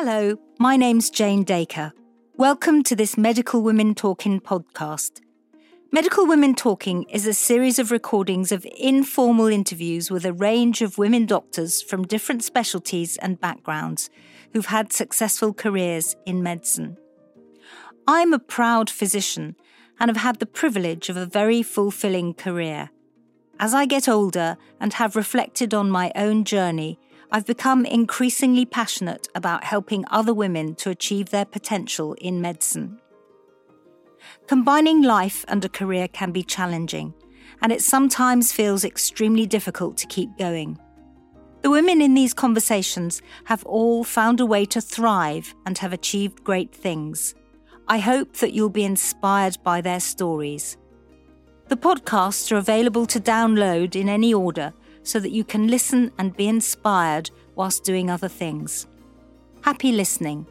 Hello, my name's Jane Dacre. Welcome to this Medical Women Talking podcast. Medical Women Talking is a series of recordings of informal interviews with a range of women doctors from different specialties and backgrounds who've had successful careers in medicine. I'm a proud physician and have had the privilege of a very fulfilling career. As I get older and have reflected on my own journey, I've become increasingly passionate about helping other women to achieve their potential in medicine. Combining life and a career can be challenging, and it sometimes feels extremely difficult to keep going. The women in these conversations have all found a way to thrive and have achieved great things. I hope that you'll be inspired by their stories. The podcasts are available to download in any order so that you can listen and be inspired whilst doing other things. Happy listening.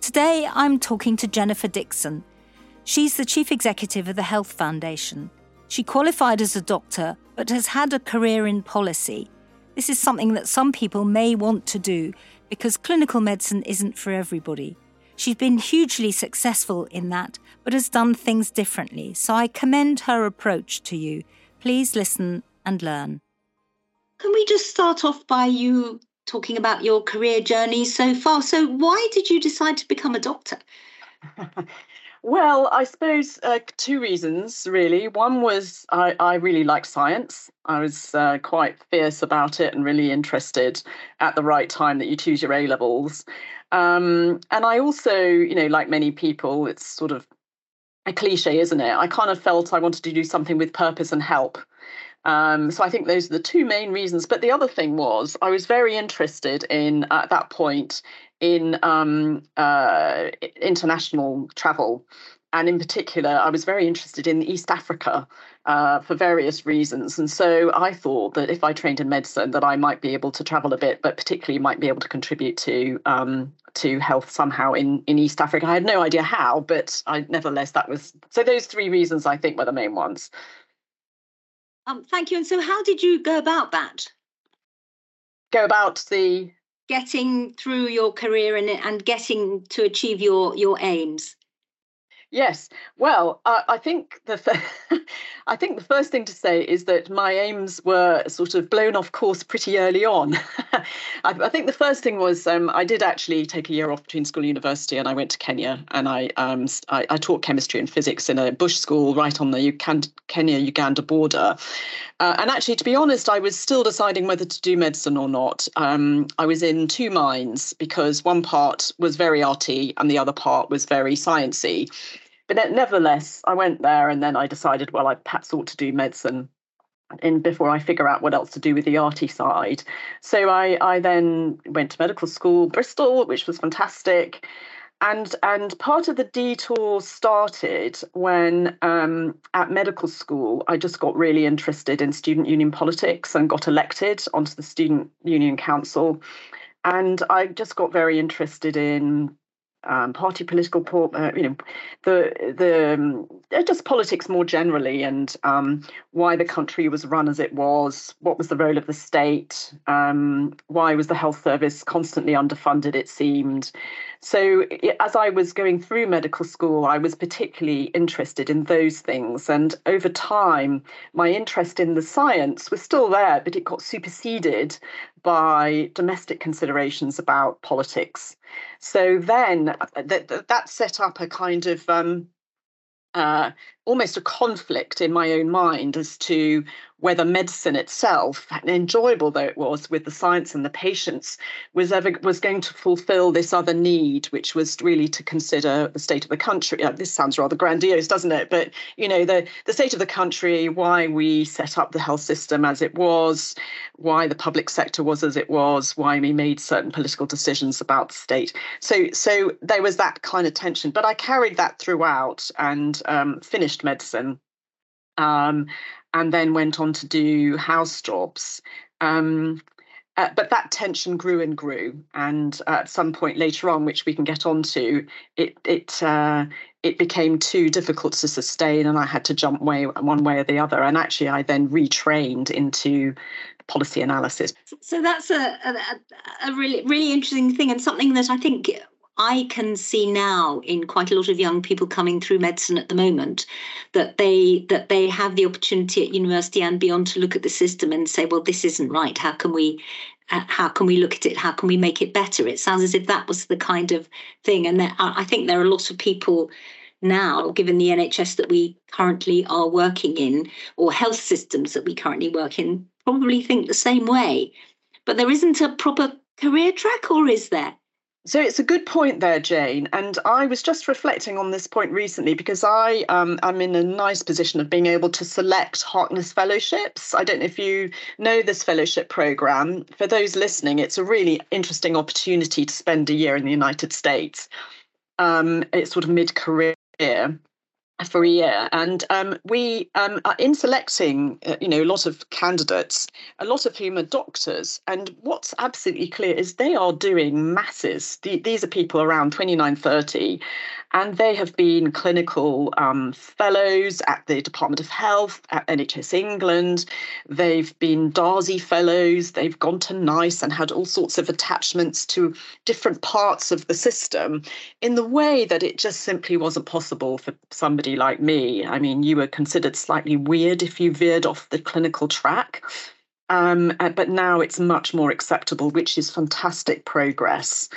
Today I'm talking to Jennifer Dixon. She's the Chief Executive of the Health Foundation. She qualified as a doctor but has had a career in policy. This is something that some people may want to do because clinical medicine isn't for everybody. She's been hugely successful in that, but has done things differently. So I commend her approach to you. Please listen and learn. Can we just start off by you talking about your career journey so far? So, why did you decide to become a doctor? well, I suppose uh, two reasons really. One was I, I really like science. I was uh, quite fierce about it and really interested at the right time that you choose your A levels. Um, and I also, you know, like many people, it's sort of a cliche, isn't it? I kind of felt I wanted to do something with purpose and help. Um, so I think those are the two main reasons. But the other thing was I was very interested in at that point in um, uh, international travel. And in particular, I was very interested in East Africa uh, for various reasons. And so I thought that if I trained in medicine, that I might be able to travel a bit, but particularly might be able to contribute to um, to health somehow in, in East Africa. I had no idea how, but I nevertheless that was so. Those three reasons I think were the main ones. Um, thank you. And so, how did you go about that? Go about the getting through your career and and getting to achieve your your aims. Yes. Well, I think the I think the first thing to say is that my aims were sort of blown off course pretty early on. I, I, think the first thing was um, I did actually take a year off between school and university, and I went to Kenya and I um, I, I, taught chemistry and physics in a bush school right on the Kenya Uganda border. Uh, and actually, to be honest, I was still deciding whether to do medicine or not. Um, I was in two minds because one part was very arty and the other part was very sciencey. But nevertheless, I went there and then I decided, well, I perhaps ought to do medicine in before I figure out what else to do with the arty side. So I, I then went to medical school, Bristol, which was fantastic. And and part of the detour started when um, at medical school I just got really interested in student union politics and got elected onto the student union council, and I just got very interested in um, party political, uh, you know, the the um, just politics more generally, and um, why the country was run as it was, what was the role of the state, um, why was the health service constantly underfunded? It seemed. So as I was going through medical school, I was particularly interested in those things, and over time, my interest in the science was still there, but it got superseded by domestic considerations about politics. So then uh, that, that set up a kind of um, uh, almost a conflict in my own mind as to whether medicine itself, enjoyable though it was with the science and the patients, was ever was going to fulfil this other need, which was really to consider the state of the country. Uh, this sounds rather grandiose, doesn't it? But you know, the the state of the country, why we set up the health system as it was, why the public sector was as it was, why we made certain political decisions about the state. So so there was that kind of tension. But I carried that throughout and um, finished medicine. Um, and then went on to do house jobs. Um, uh, but that tension grew and grew, and at some point later on, which we can get onto, it it uh, it became too difficult to sustain, and I had to jump way one way or the other. And actually, I then retrained into policy analysis. So that's a, a, a really really interesting thing and something that I think I can see now in quite a lot of young people coming through medicine at the moment that they that they have the opportunity at university and beyond to look at the system and say, well, this isn't right. How can we uh, how can we look at it? How can we make it better? It sounds as if that was the kind of thing. And there, I think there are a lot of people now, given the NHS that we currently are working in, or health systems that we currently work in, probably think the same way. But there isn't a proper career track, or is there? So it's a good point there, Jane. And I was just reflecting on this point recently because I um, am in a nice position of being able to select Harkness Fellowships. I don't know if you know this fellowship program. For those listening, it's a really interesting opportunity to spend a year in the United States. Um, it's sort of mid career for a year. And um, we um, are in selecting, uh, you know, a lot of candidates, a lot of whom are doctors. And what's absolutely clear is they are doing masses. The, these are people around 29, 30, and they have been clinical um, fellows at the Department of Health, at NHS England. They've been Darzi fellows. They've gone to NICE and had all sorts of attachments to different parts of the system in the way that it just simply wasn't possible for somebody like me. I mean, you were considered slightly weird if you veered off the clinical track. Um, uh, but now it's much more acceptable, which is fantastic progress.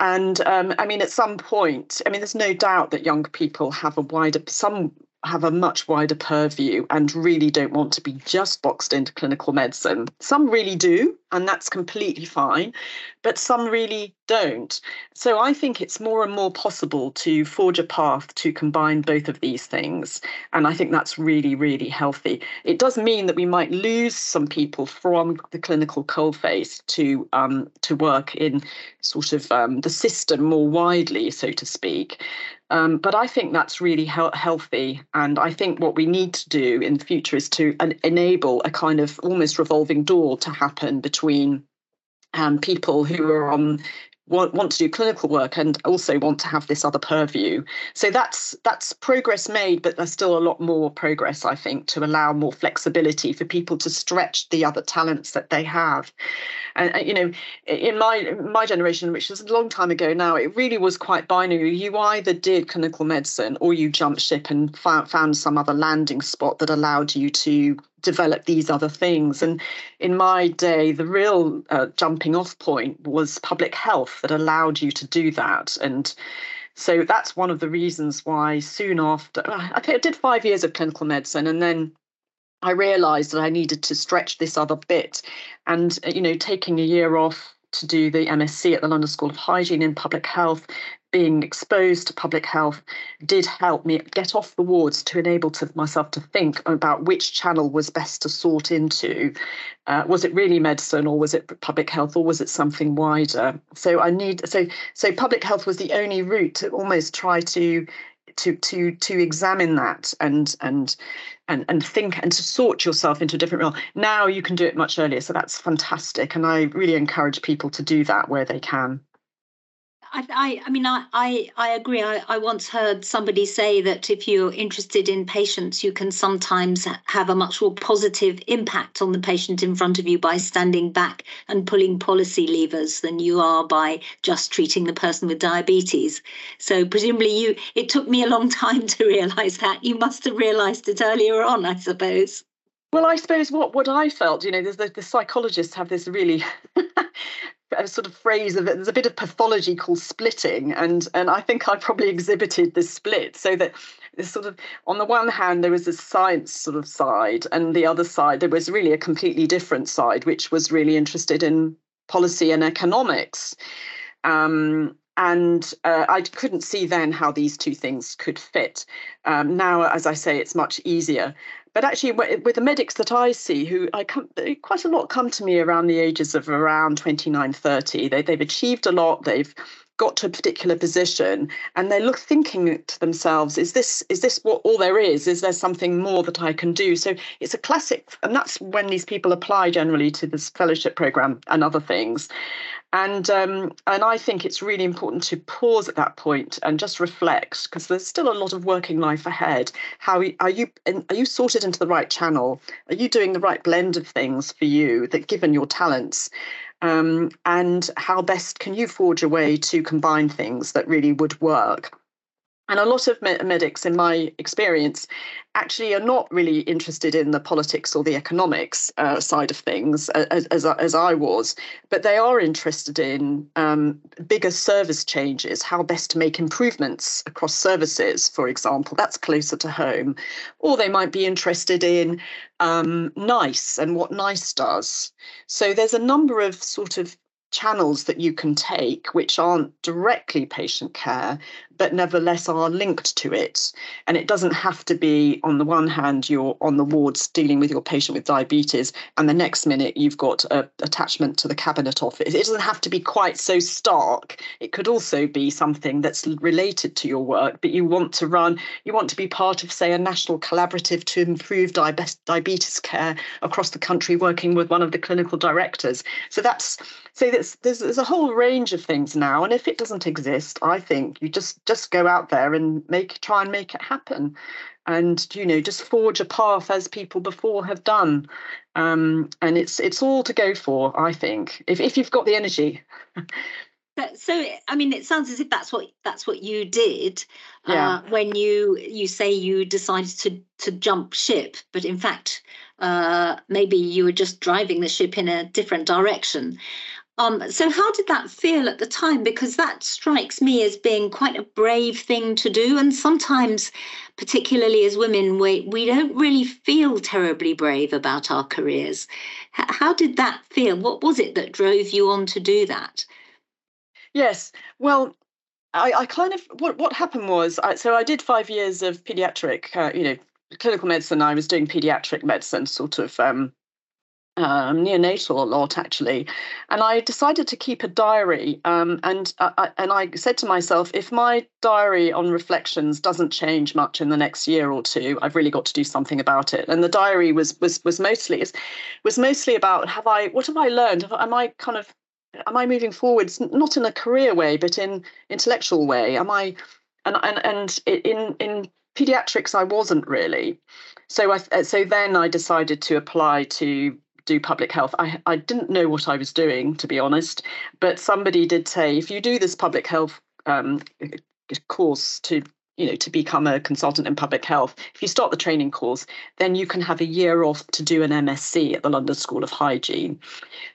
And um, I mean, at some point, I mean, there's no doubt that young people have a wider, some have a much wider purview and really don't want to be just boxed into clinical medicine. Some really do, and that's completely fine, but some really don't. So I think it's more and more possible to forge a path to combine both of these things. And I think that's really, really healthy. It does mean that we might lose some people from the clinical coalface to um, to work in sort of um, the system more widely, so to speak. Um, but I think that's really he- healthy. And I think what we need to do in the future is to enable a kind of almost revolving door to happen between um, people who are on want, want to do clinical work and also want to have this other purview. So that's that's progress made, but there's still a lot more progress, I think, to allow more flexibility for people to stretch the other talents that they have. And you know, in my my generation, which was a long time ago now, it really was quite binary. You either did clinical medicine or you jumped ship and found, found some other landing spot that allowed you to develop these other things. And in my day, the real uh, jumping off point was public health that allowed you to do that. And so that's one of the reasons why soon after, I think I did five years of clinical medicine and then I realized that I needed to stretch this other bit. And, uh, you know, taking a year off to do the MSc at the London School of Hygiene in Public Health being exposed to public health did help me get off the wards to enable to myself to think about which channel was best to sort into. Uh, was it really medicine, or was it public health, or was it something wider? So I need so so public health was the only route to almost try to to to to examine that and and and and think and to sort yourself into a different role. Now you can do it much earlier, so that's fantastic, and I really encourage people to do that where they can. I, I, I mean, I, I, I agree. I, I once heard somebody say that if you're interested in patients, you can sometimes have a much more positive impact on the patient in front of you by standing back and pulling policy levers than you are by just treating the person with diabetes. So presumably, you. It took me a long time to realise that. You must have realised it earlier on, I suppose. Well, I suppose what what I felt, you know, the, the psychologists have this really a sort of phrase of it. There's a bit of pathology called splitting, and and I think I probably exhibited this split so that this sort of on the one hand there was a science sort of side, and the other side there was really a completely different side, which was really interested in policy and economics. Um, and uh, I couldn't see then how these two things could fit. Um, now, as I say, it's much easier. But actually, with the medics that I see, who I come, quite a lot come to me around the ages of around 29, 30. They, they've achieved a lot. They've got to a particular position and they're look thinking to themselves is this is this what all there is is there something more that i can do so it's a classic and that's when these people apply generally to this fellowship program and other things and um, and I think it's really important to pause at that point and just reflect because there's still a lot of working life ahead. How are you? Are you sorted into the right channel? Are you doing the right blend of things for you that, given your talents, um, and how best can you forge a way to combine things that really would work? And a lot of medics, in my experience, actually are not really interested in the politics or the economics uh, side of things, as, as, as, I was, but they are interested in um, bigger service changes, how best to make improvements across services, for example. That's closer to home. Or they might be interested in um, NICE and what NICE does. So there's a number of sort of channels that you can take which aren't directly patient care but nevertheless are linked to it. And it doesn't have to be, on the one hand, you're on the wards dealing with your patient with diabetes, and the next minute you've got a attachment to the cabinet office. It doesn't have to be quite so stark. It could also be something that's related to your work, but you want to run, you want to be part of, say, a national collaborative to improve diabetes care across the country, working with one of the clinical directors. So that's so there's, there's there's a whole range of things now, and if it doesn't exist, I think you just just go out there and make try and make it happen. And you know just forge a path as people before have done. Um, and it's it's all to go for i think if, if you've got the energy. So i mean it sounds as if that's what that's what you did uh, yeah. when you you say you decided to to jump ship but in fact uh, maybe you were just driving the ship in a different direction um, so, how did that feel at the time? Because that strikes me as being quite a brave thing to do. And sometimes, particularly as women, we, we don't really feel terribly brave about our careers. H- how did that feel? What was it that drove you on to do that? Yes. Well, I, I kind of what what happened was I, so I did five years of pediatric, uh, you know, clinical medicine. I was doing pediatric medicine, sort of um, um, neonatal a lot actually, and I decided to keep a diary. Um, and I, and I said to myself, if my diary on reflections doesn't change much in the next year or two, I've really got to do something about it. And the diary was was was mostly was mostly about have I what have I learned? Am I kind of am I moving forwards not in a career way but in intellectual way? Am I and and and in in pediatrics I wasn't really. So I so then I decided to apply to do public health. I, I didn't know what I was doing, to be honest, but somebody did say if you do this public health um, course to you know to become a consultant in public health if you start the training course then you can have a year off to do an msc at the london school of hygiene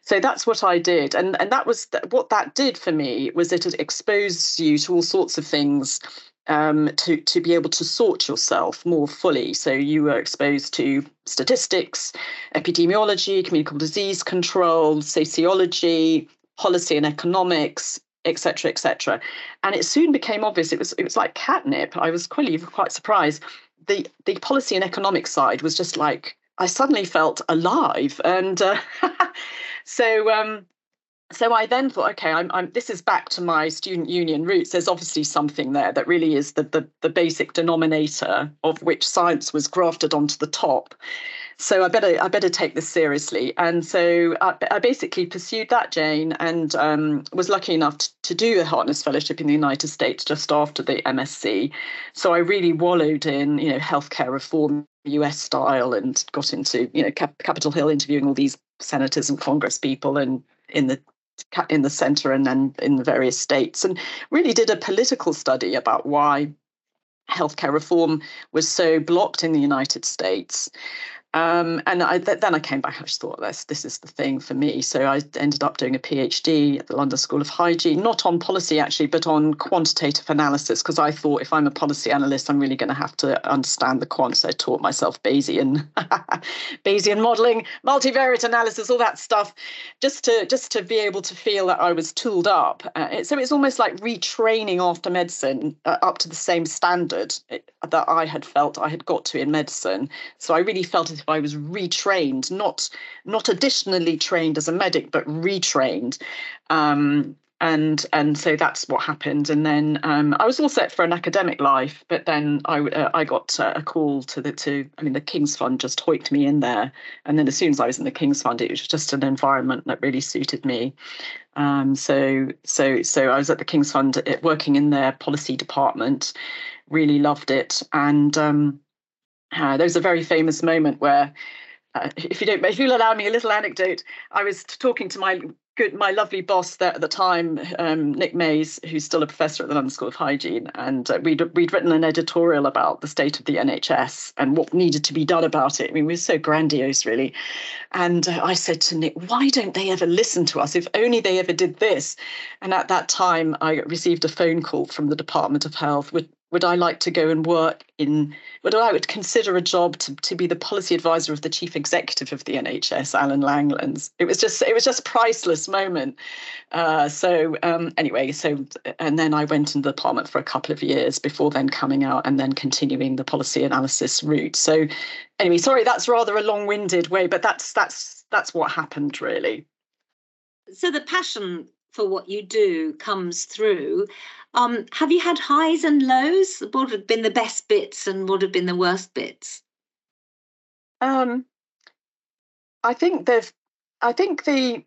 so that's what i did and and that was th- what that did for me was it exposed you to all sorts of things um, to to be able to sort yourself more fully. So you were exposed to statistics, epidemiology, communicable disease control, sociology, policy and economics, etc., etc. And it soon became obvious. It was it was like catnip. I was quite quite surprised. The the policy and economic side was just like I suddenly felt alive, and uh, so um, so I then thought, okay, I'm, I'm, this is back to my student union roots. There's obviously something there that really is the, the, the basic denominator of which science was grafted onto the top. So I better I better take this seriously. And so I, I basically pursued that, Jane, and um, was lucky enough to, to do a Harkness Fellowship in the United States just after the MSc. So I really wallowed in, you know, healthcare reform US style and got into, you know, Cap- Capitol Hill interviewing all these senators and Congress people and in the in the center and then in the various states, and really did a political study about why healthcare reform was so blocked in the United States. Um, and I, th- then I came back. I just thought this this is the thing for me. So I ended up doing a PhD at the London School of Hygiene, not on policy actually, but on quantitative analysis. Because I thought if I'm a policy analyst, I'm really going to have to understand the quants. So I taught myself Bayesian, Bayesian modelling, multivariate analysis, all that stuff, just to just to be able to feel that I was tooled up. Uh, so it's almost like retraining after medicine uh, up to the same standard uh, that I had felt I had got to in medicine. So I really felt I was retrained, not not additionally trained as a medic, but retrained. Um, and and so that's what happened. And then um, I was all set for an academic life, but then I uh, I got uh, a call to the to I mean the King's Fund just hoiked me in there, and then as soon as I was in the King's Fund, it was just an environment that really suited me. Um, so so so I was at the King's Fund uh, working in their policy department, really loved it, and um, uh, there was a very famous moment where. Uh, if you don't, if you'll allow me a little anecdote, I was talking to my good, my lovely boss there at the time, um, Nick Mays, who's still a professor at the London School of Hygiene, and uh, we'd we'd written an editorial about the state of the NHS and what needed to be done about it. I mean, we were so grandiose, really. And uh, I said to Nick, "Why don't they ever listen to us? If only they ever did this." And at that time, I received a phone call from the Department of Health with would I like to go and work in, would I would consider a job to, to be the policy advisor of the chief executive of the NHS, Alan Langlands. It was just, it was just priceless moment. Uh, so um, anyway, so, and then I went into the department for a couple of years before then coming out and then continuing the policy analysis route. So anyway, sorry, that's rather a long-winded way, but that's, that's, that's what happened really. So the passion for what you do comes through. Um, have you had highs and lows? What have been the best bits and what have been the worst bits? Um, I think they've. I think the.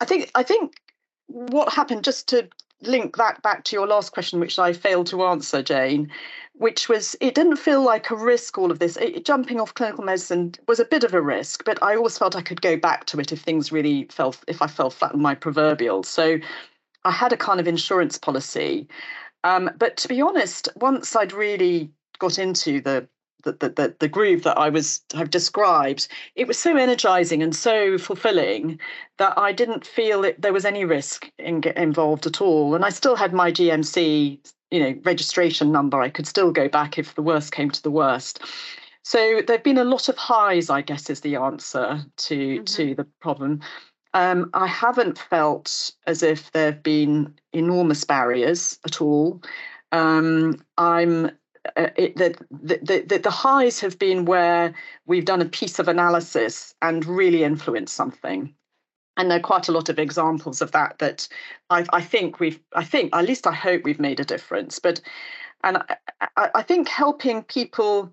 I think I think what happened just to link that back to your last question, which I failed to answer, Jane, which was it didn't feel like a risk. All of this it, jumping off clinical medicine was a bit of a risk, but I always felt I could go back to it if things really fell if I fell flat on my proverbial. So I had a kind of insurance policy. Um, but to be honest, once I'd really got into the the, the, the groove that I was have described, it was so energizing and so fulfilling that I didn't feel that there was any risk in, involved at all. And I still had my GMC, you know, registration number. I could still go back if the worst came to the worst. So there've been a lot of highs, I guess, is the answer to mm-hmm. to the problem. Um, I haven't felt as if there have been enormous barriers at all. Um, I'm uh, the, the, the, the highs have been where we've done a piece of analysis and really influenced something and there are quite a lot of examples of that that I, I, think we've i think at least i hope we've made a difference but and i, I think helping people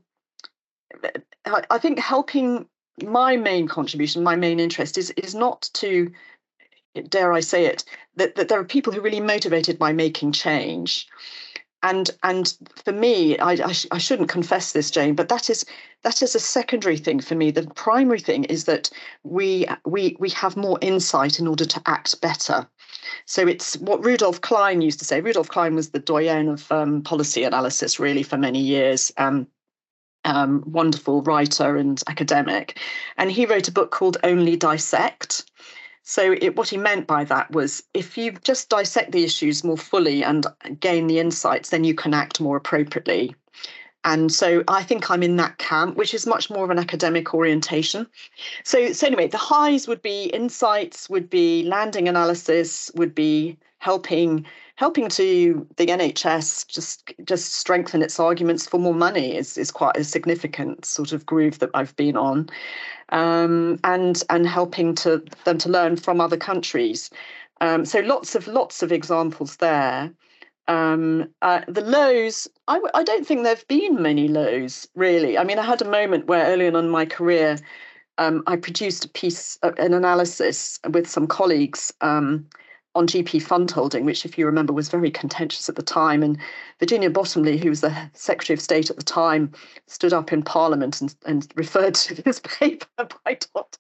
i think helping my main contribution, my main interest is is not to, dare I say it, that, that there are people who are really motivated by making change. And and for me, I, I, sh- I shouldn't confess this, Jane, but that is that is a secondary thing for me. The primary thing is that we we we have more insight in order to act better. So it's what Rudolf Klein used to say. Rudolf Klein was the doyen of um, policy analysis, really, for many years. Um, um, wonderful writer and academic, and he wrote a book called Only Dissect. So, it, what he meant by that was if you just dissect the issues more fully and gain the insights, then you can act more appropriately. And so I think I'm in that camp, which is much more of an academic orientation. So, so anyway, the highs would be insights, would be landing analysis, would be helping helping to the NHS just just strengthen its arguments for more money is is quite a significant sort of groove that I've been on, um, and and helping to them to learn from other countries. Um, so lots of lots of examples there. Um, uh, the lows, I, I don't think there've been many lows really. I mean, I had a moment where early on in my career, um, I produced a piece, an analysis with some colleagues um, on GP fund holding, which, if you remember, was very contentious at the time. And Virginia Bottomley, who was the Secretary of State at the time, stood up in Parliament and, and referred to this paper by Dr.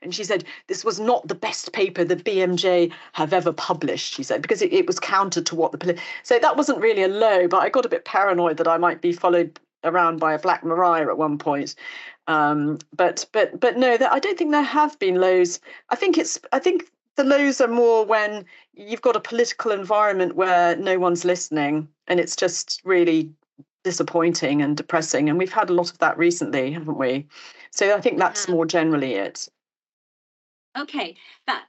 And she said, This was not the best paper the BMJ have ever published, she said, because it, it was counter to what the. So that wasn't really a low, but I got a bit paranoid that I might be followed around by a Black Maria at one point. Um, but but but no, that I don't think there have been lows. I think it's I think the lows are more when you've got a political environment where no one's listening and it's just really disappointing and depressing and we've had a lot of that recently haven't we? So i think that's more generally it. Okay that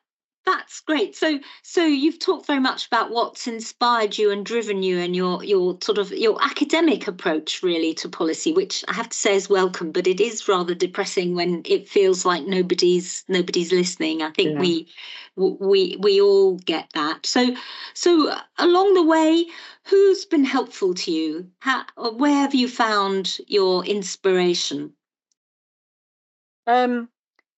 that's great. So, so you've talked very much about what's inspired you and driven you, and your your sort of your academic approach really to policy, which I have to say is welcome. But it is rather depressing when it feels like nobody's nobody's listening. I think yeah. we we we all get that. So, so along the way, who's been helpful to you? How, where have you found your inspiration? Um,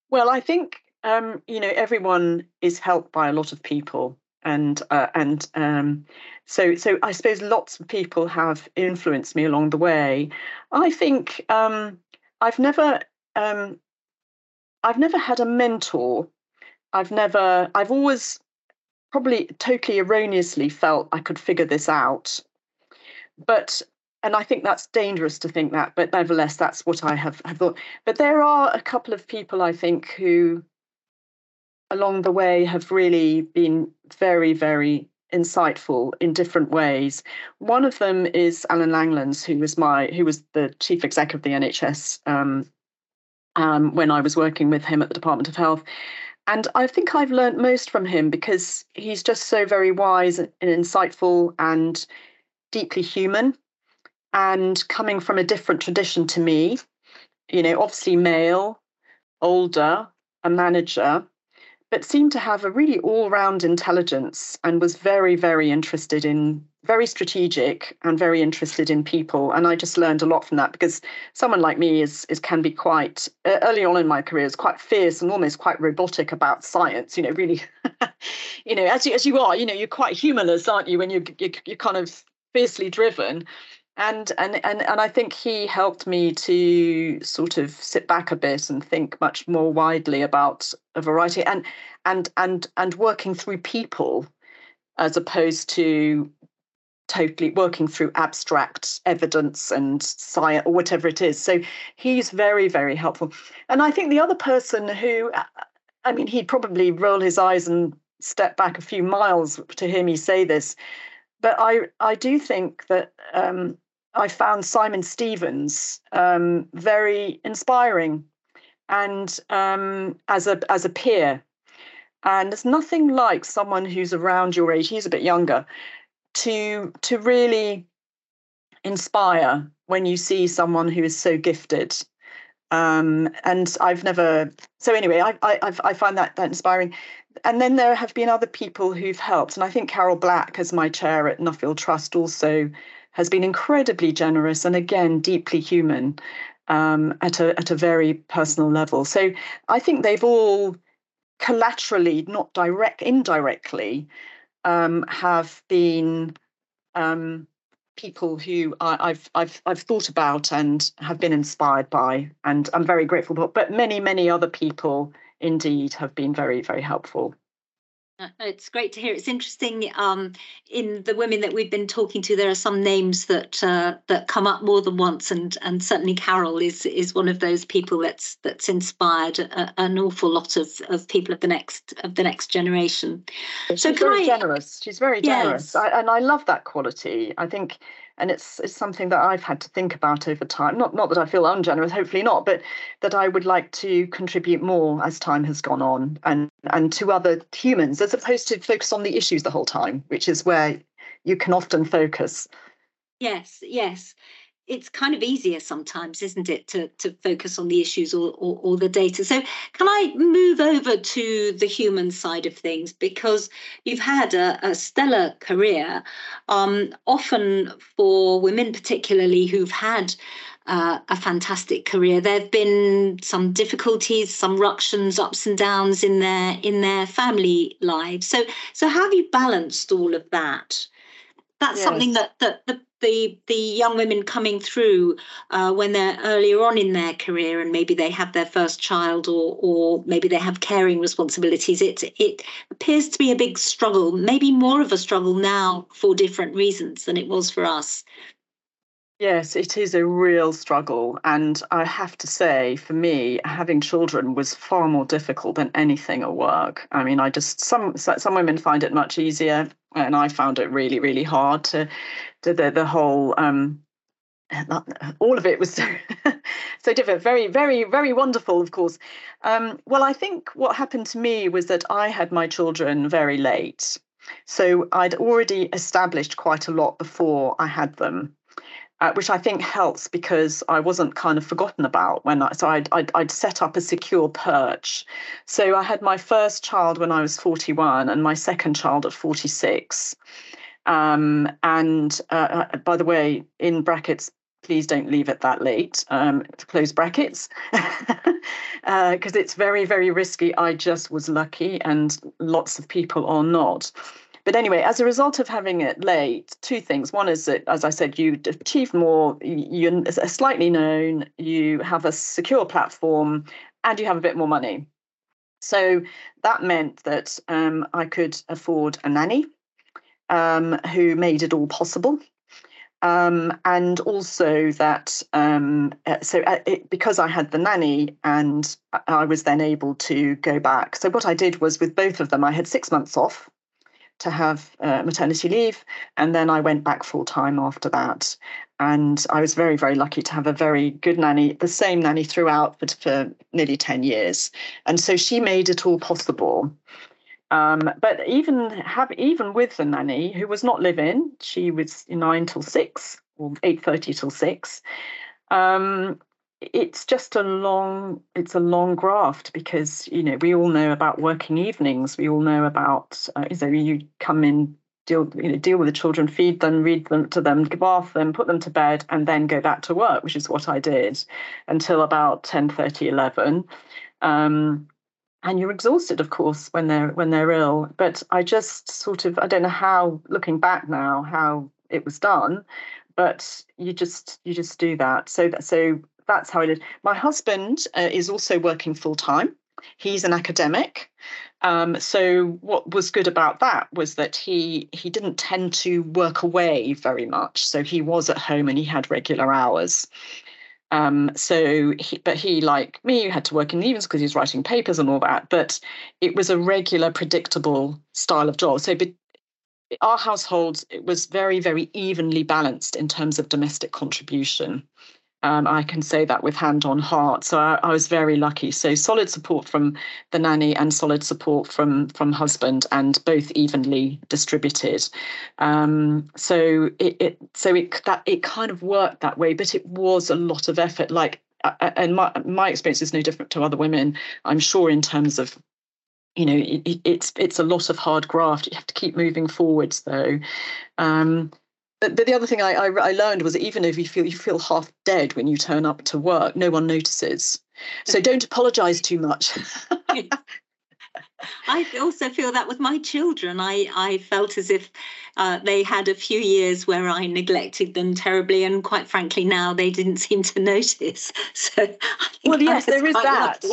well, I think um, you know, everyone is helped by a lot of people, and uh, and um, so so I suppose lots of people have influenced me along the way. I think um, I've never um, I've never had a mentor. I've never I've always probably totally erroneously felt I could figure this out, but and I think that's dangerous to think that, but nevertheless, that's what I have, have thought. But there are a couple of people I think who along the way have really been very, very insightful in different ways. One of them is Alan Langlands, who was my who was the chief exec of the NHS um, um, when I was working with him at the Department of Health. And I think I've learned most from him because he's just so very wise and insightful and deeply human and coming from a different tradition to me, you know, obviously male, older, a manager, but seemed to have a really all round intelligence and was very, very interested in, very strategic and very interested in people. And I just learned a lot from that because someone like me is, is can be quite, uh, early on in my career, is quite fierce and almost quite robotic about science, you know, really, you know, as you, as you are, you know, you're quite humorless, aren't you, when you, you, you're kind of fiercely driven and and and and I think he helped me to sort of sit back a bit and think much more widely about a variety and and and and working through people as opposed to totally working through abstract evidence and science or whatever it is. So he's very very helpful. And i think the other person who i mean he'd probably roll his eyes and step back a few miles to hear me say this but i i do think that um, I found Simon Stevens um, very inspiring and um, as a as a peer. And there's nothing like someone who's around your age, he's a bit younger, to to really inspire when you see someone who is so gifted. Um, and I've never so anyway, I I I find that that inspiring. And then there have been other people who've helped, and I think Carol Black, as my chair at Nuffield Trust, also has been incredibly generous and again deeply human um, at a at a very personal level. So I think they've all collaterally, not direct, indirectly, um, have been um, people who I, have I've I've thought about and have been inspired by, and I'm very grateful. But but many many other people indeed have been very very helpful. Uh, it's great to hear. It's interesting. Um, in the women that we've been talking to, there are some names that uh, that come up more than once, and and certainly Carol is is one of those people that's that's inspired a, an awful lot of, of people of the next of the next generation. She's so very I, generous. She's very generous, yes. I, and I love that quality. I think and it's it's something that I've had to think about over time. Not not that I feel ungenerous, hopefully not, but that I would like to contribute more as time has gone on, and and to other humans, as opposed to focus on the issues the whole time, which is where you can often focus. Yes, yes it's kind of easier sometimes, isn't it, to, to focus on the issues or, or, or, the data. So, can I move over to the human side of things? Because you've had a, a stellar career, um, often for women, particularly who've had. Uh, a fantastic career. There have been some difficulties, some ructions, ups and downs in their in their family lives. So, so how have you balanced all of that? That's yes. something that, that the the the young women coming through uh, when they're earlier on in their career and maybe they have their first child or or maybe they have caring responsibilities it it appears to be a big struggle maybe more of a struggle now for different reasons than it was for us Yes, it is a real struggle. And I have to say, for me, having children was far more difficult than anything at work. I mean, I just, some, some women find it much easier. And I found it really, really hard to, to the, the whole, um, all of it was so, so different very very very wonderful of course um, well i think what happened to me was that i had my children very late so i'd already established quite a lot before i had them uh, which I think helps because I wasn't kind of forgotten about when I so I'd, I'd, I'd set up a secure perch. So I had my first child when I was 41 and my second child at 46. Um, and uh, uh, by the way, in brackets, please don't leave it that late, um, close brackets, because uh, it's very, very risky. I just was lucky, and lots of people are not. But anyway, as a result of having it late, two things. One is that, as I said, you achieve more, you're slightly known, you have a secure platform, and you have a bit more money. So that meant that um, I could afford a nanny um, who made it all possible. Um, and also that um, uh, so uh, it, because I had the nanny and I was then able to go back. So what I did was with both of them, I had six months off to have uh, maternity leave, and then I went back full time after that. And I was very, very lucky to have a very good nanny, the same nanny throughout for, for nearly 10 years. And so she made it all possible. Um, but even have even with the nanny who was not living, she was nine till six or eight thirty till six. Um, it's just a long it's a long graft because you know we all know about working evenings. We all know about uh, so you come in deal you know deal with the children, feed them, read them to them, bath them, put them to bed, and then go back to work, which is what I did until about 10, 30, 11. Um, and you're exhausted of course when they're when they're ill but i just sort of i don't know how looking back now how it was done but you just you just do that so that so that's how it is my husband uh, is also working full time he's an academic um, so what was good about that was that he he didn't tend to work away very much so he was at home and he had regular hours um, so, he, but he, like me, had to work in the evenings because he was writing papers and all that. But it was a regular, predictable style of job. So, but our household it was very, very evenly balanced in terms of domestic contribution. Um, I can say that with hand on heart. So I, I, was very lucky. So solid support from the nanny and solid support from from husband, and both evenly distributed. Um, so it, it so it that it kind of worked that way, but it was a lot of effort. Like and my my experience is no different to other women. I'm sure in terms of you know it, it's it's a lot of hard graft. You have to keep moving forwards though. Um, but, the other thing I, I, I learned was that even if you feel you feel half dead when you turn up to work, no one notices. So don't apologise too much. I also feel that with my children. I, I felt as if uh, they had a few years where I neglected them terribly, and quite frankly, now they didn't seem to notice. So, well, yes, there is that.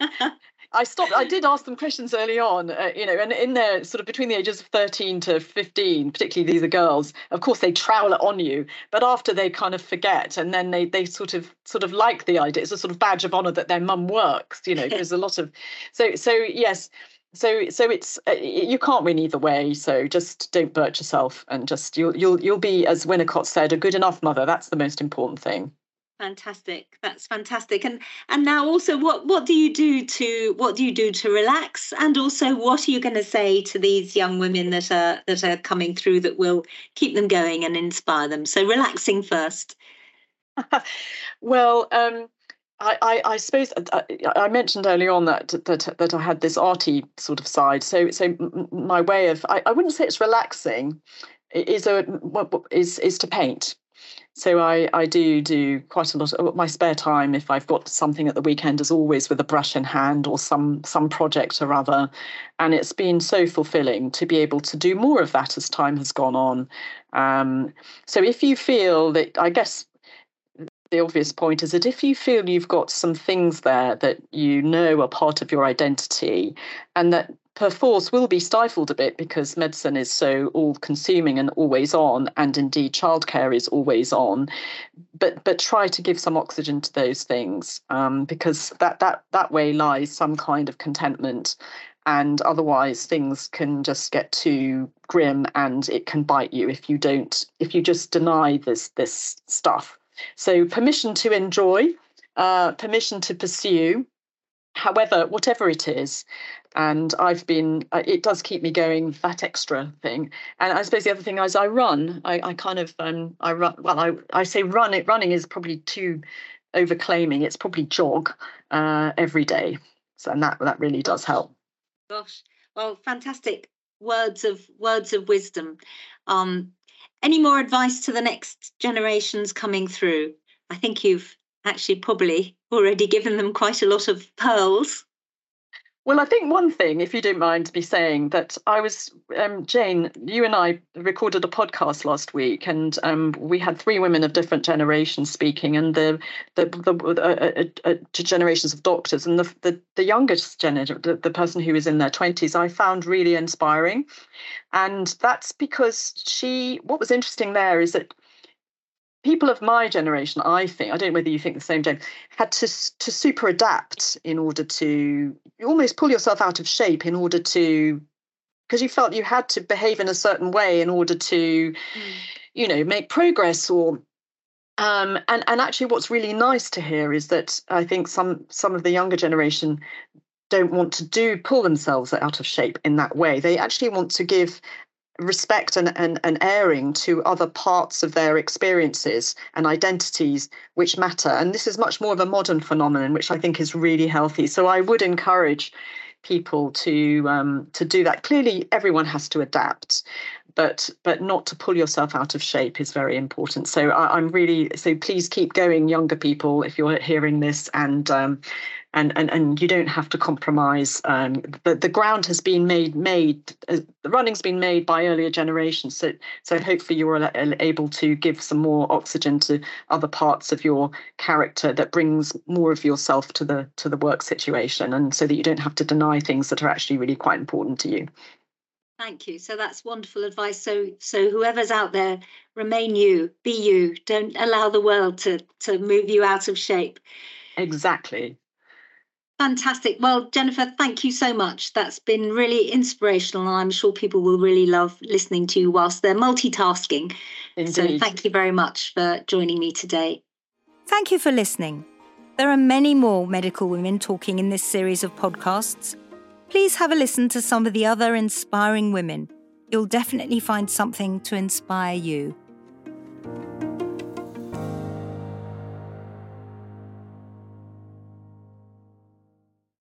I stopped. I did ask them questions early on, uh, you know, and in there, sort of between the ages of thirteen to fifteen, particularly these are girls. Of course, they trowel it on you, but after they kind of forget, and then they they sort of sort of like the idea. It's a sort of badge of honour that their mum works. You know, there's a lot of so so yes. So so it's uh, you can't win either way. So just don't birch yourself, and just you'll you'll you'll be, as Winnicott said, a good enough mother. That's the most important thing fantastic. That's fantastic. And and now also what what do you do to what do you do to relax? And also what are you going to say to these young women that are that are coming through that will keep them going and inspire them? So relaxing first. Well um I, I, I, suppose uh, I, mentioned early on that, that that I had this arty sort of side. So so my way of I, I wouldn't say it's relaxing, is a is is to paint. So I, I do do quite a lot of my spare time if I've got something at the weekend is always with a brush in hand or some some project or other. And it's been so fulfilling to be able to do more of that as time has gone on. Um, so if you feel that I guess the obvious point is that if you feel you've got some things there that you know are part of your identity and that perforce will be stifled a bit because medicine is so all consuming and always on and indeed childcare is always on but but try to give some oxygen to those things um, because that that that way lies some kind of contentment and otherwise things can just get too grim and it can bite you if you don't if you just deny this this stuff So permission to enjoy, uh, permission to pursue, however, whatever it is. And I've been, uh, it does keep me going, that extra thing. And I suppose the other thing is I run. I, I kind of, um, I run, well, I, I say run, it running is probably too overclaiming. It's probably jog uh, every day. So, and that, that really does help. Gosh, well, fantastic words of words of wisdom. Um, any more advice to the next generations coming through? I think you've actually probably already given them quite a lot of pearls. Well, I think one thing, if you don't mind me saying, that I was, um, Jane, you and I recorded a podcast last week, and um, we had three women of different generations speaking, and the the, the uh, uh, uh, generations of doctors, and the the, the youngest generation, the, the person who was in their twenties, I found really inspiring, and that's because she. What was interesting there is that people of my generation, I think, I don't know whether you think the same, Jane, had to to super adapt in order to almost pull yourself out of shape in order to because you felt you had to behave in a certain way in order to, mm. you know, make progress or um, and and actually what's really nice to hear is that I think some some of the younger generation don't want to do pull themselves out of shape in that way. They actually want to give respect and, and, and airing to other parts of their experiences and identities which matter. And this is much more of a modern phenomenon, which I think is really healthy. So I would encourage people to um, to do that. Clearly, everyone has to adapt, but but not to pull yourself out of shape is very important. So I, am really so please keep going, younger people, if you're hearing this, and um, and and and you don't have to compromise. Um, the the ground has been made made uh, the running's been made by earlier generations. So so hopefully you are able to give some more oxygen to other parts of your character that brings more of yourself to the to the work situation, and so that you don't have to deny things that are actually really quite important to you. Thank you. So that's wonderful advice. So so whoever's out there, remain you, be you. Don't allow the world to to move you out of shape. Exactly. Fantastic. Well, Jennifer, thank you so much. That's been really inspirational, and I'm sure people will really love listening to you whilst they're multitasking. Indeed. So, thank you very much for joining me today. Thank you for listening. There are many more medical women talking in this series of podcasts. Please have a listen to some of the other inspiring women. You'll definitely find something to inspire you.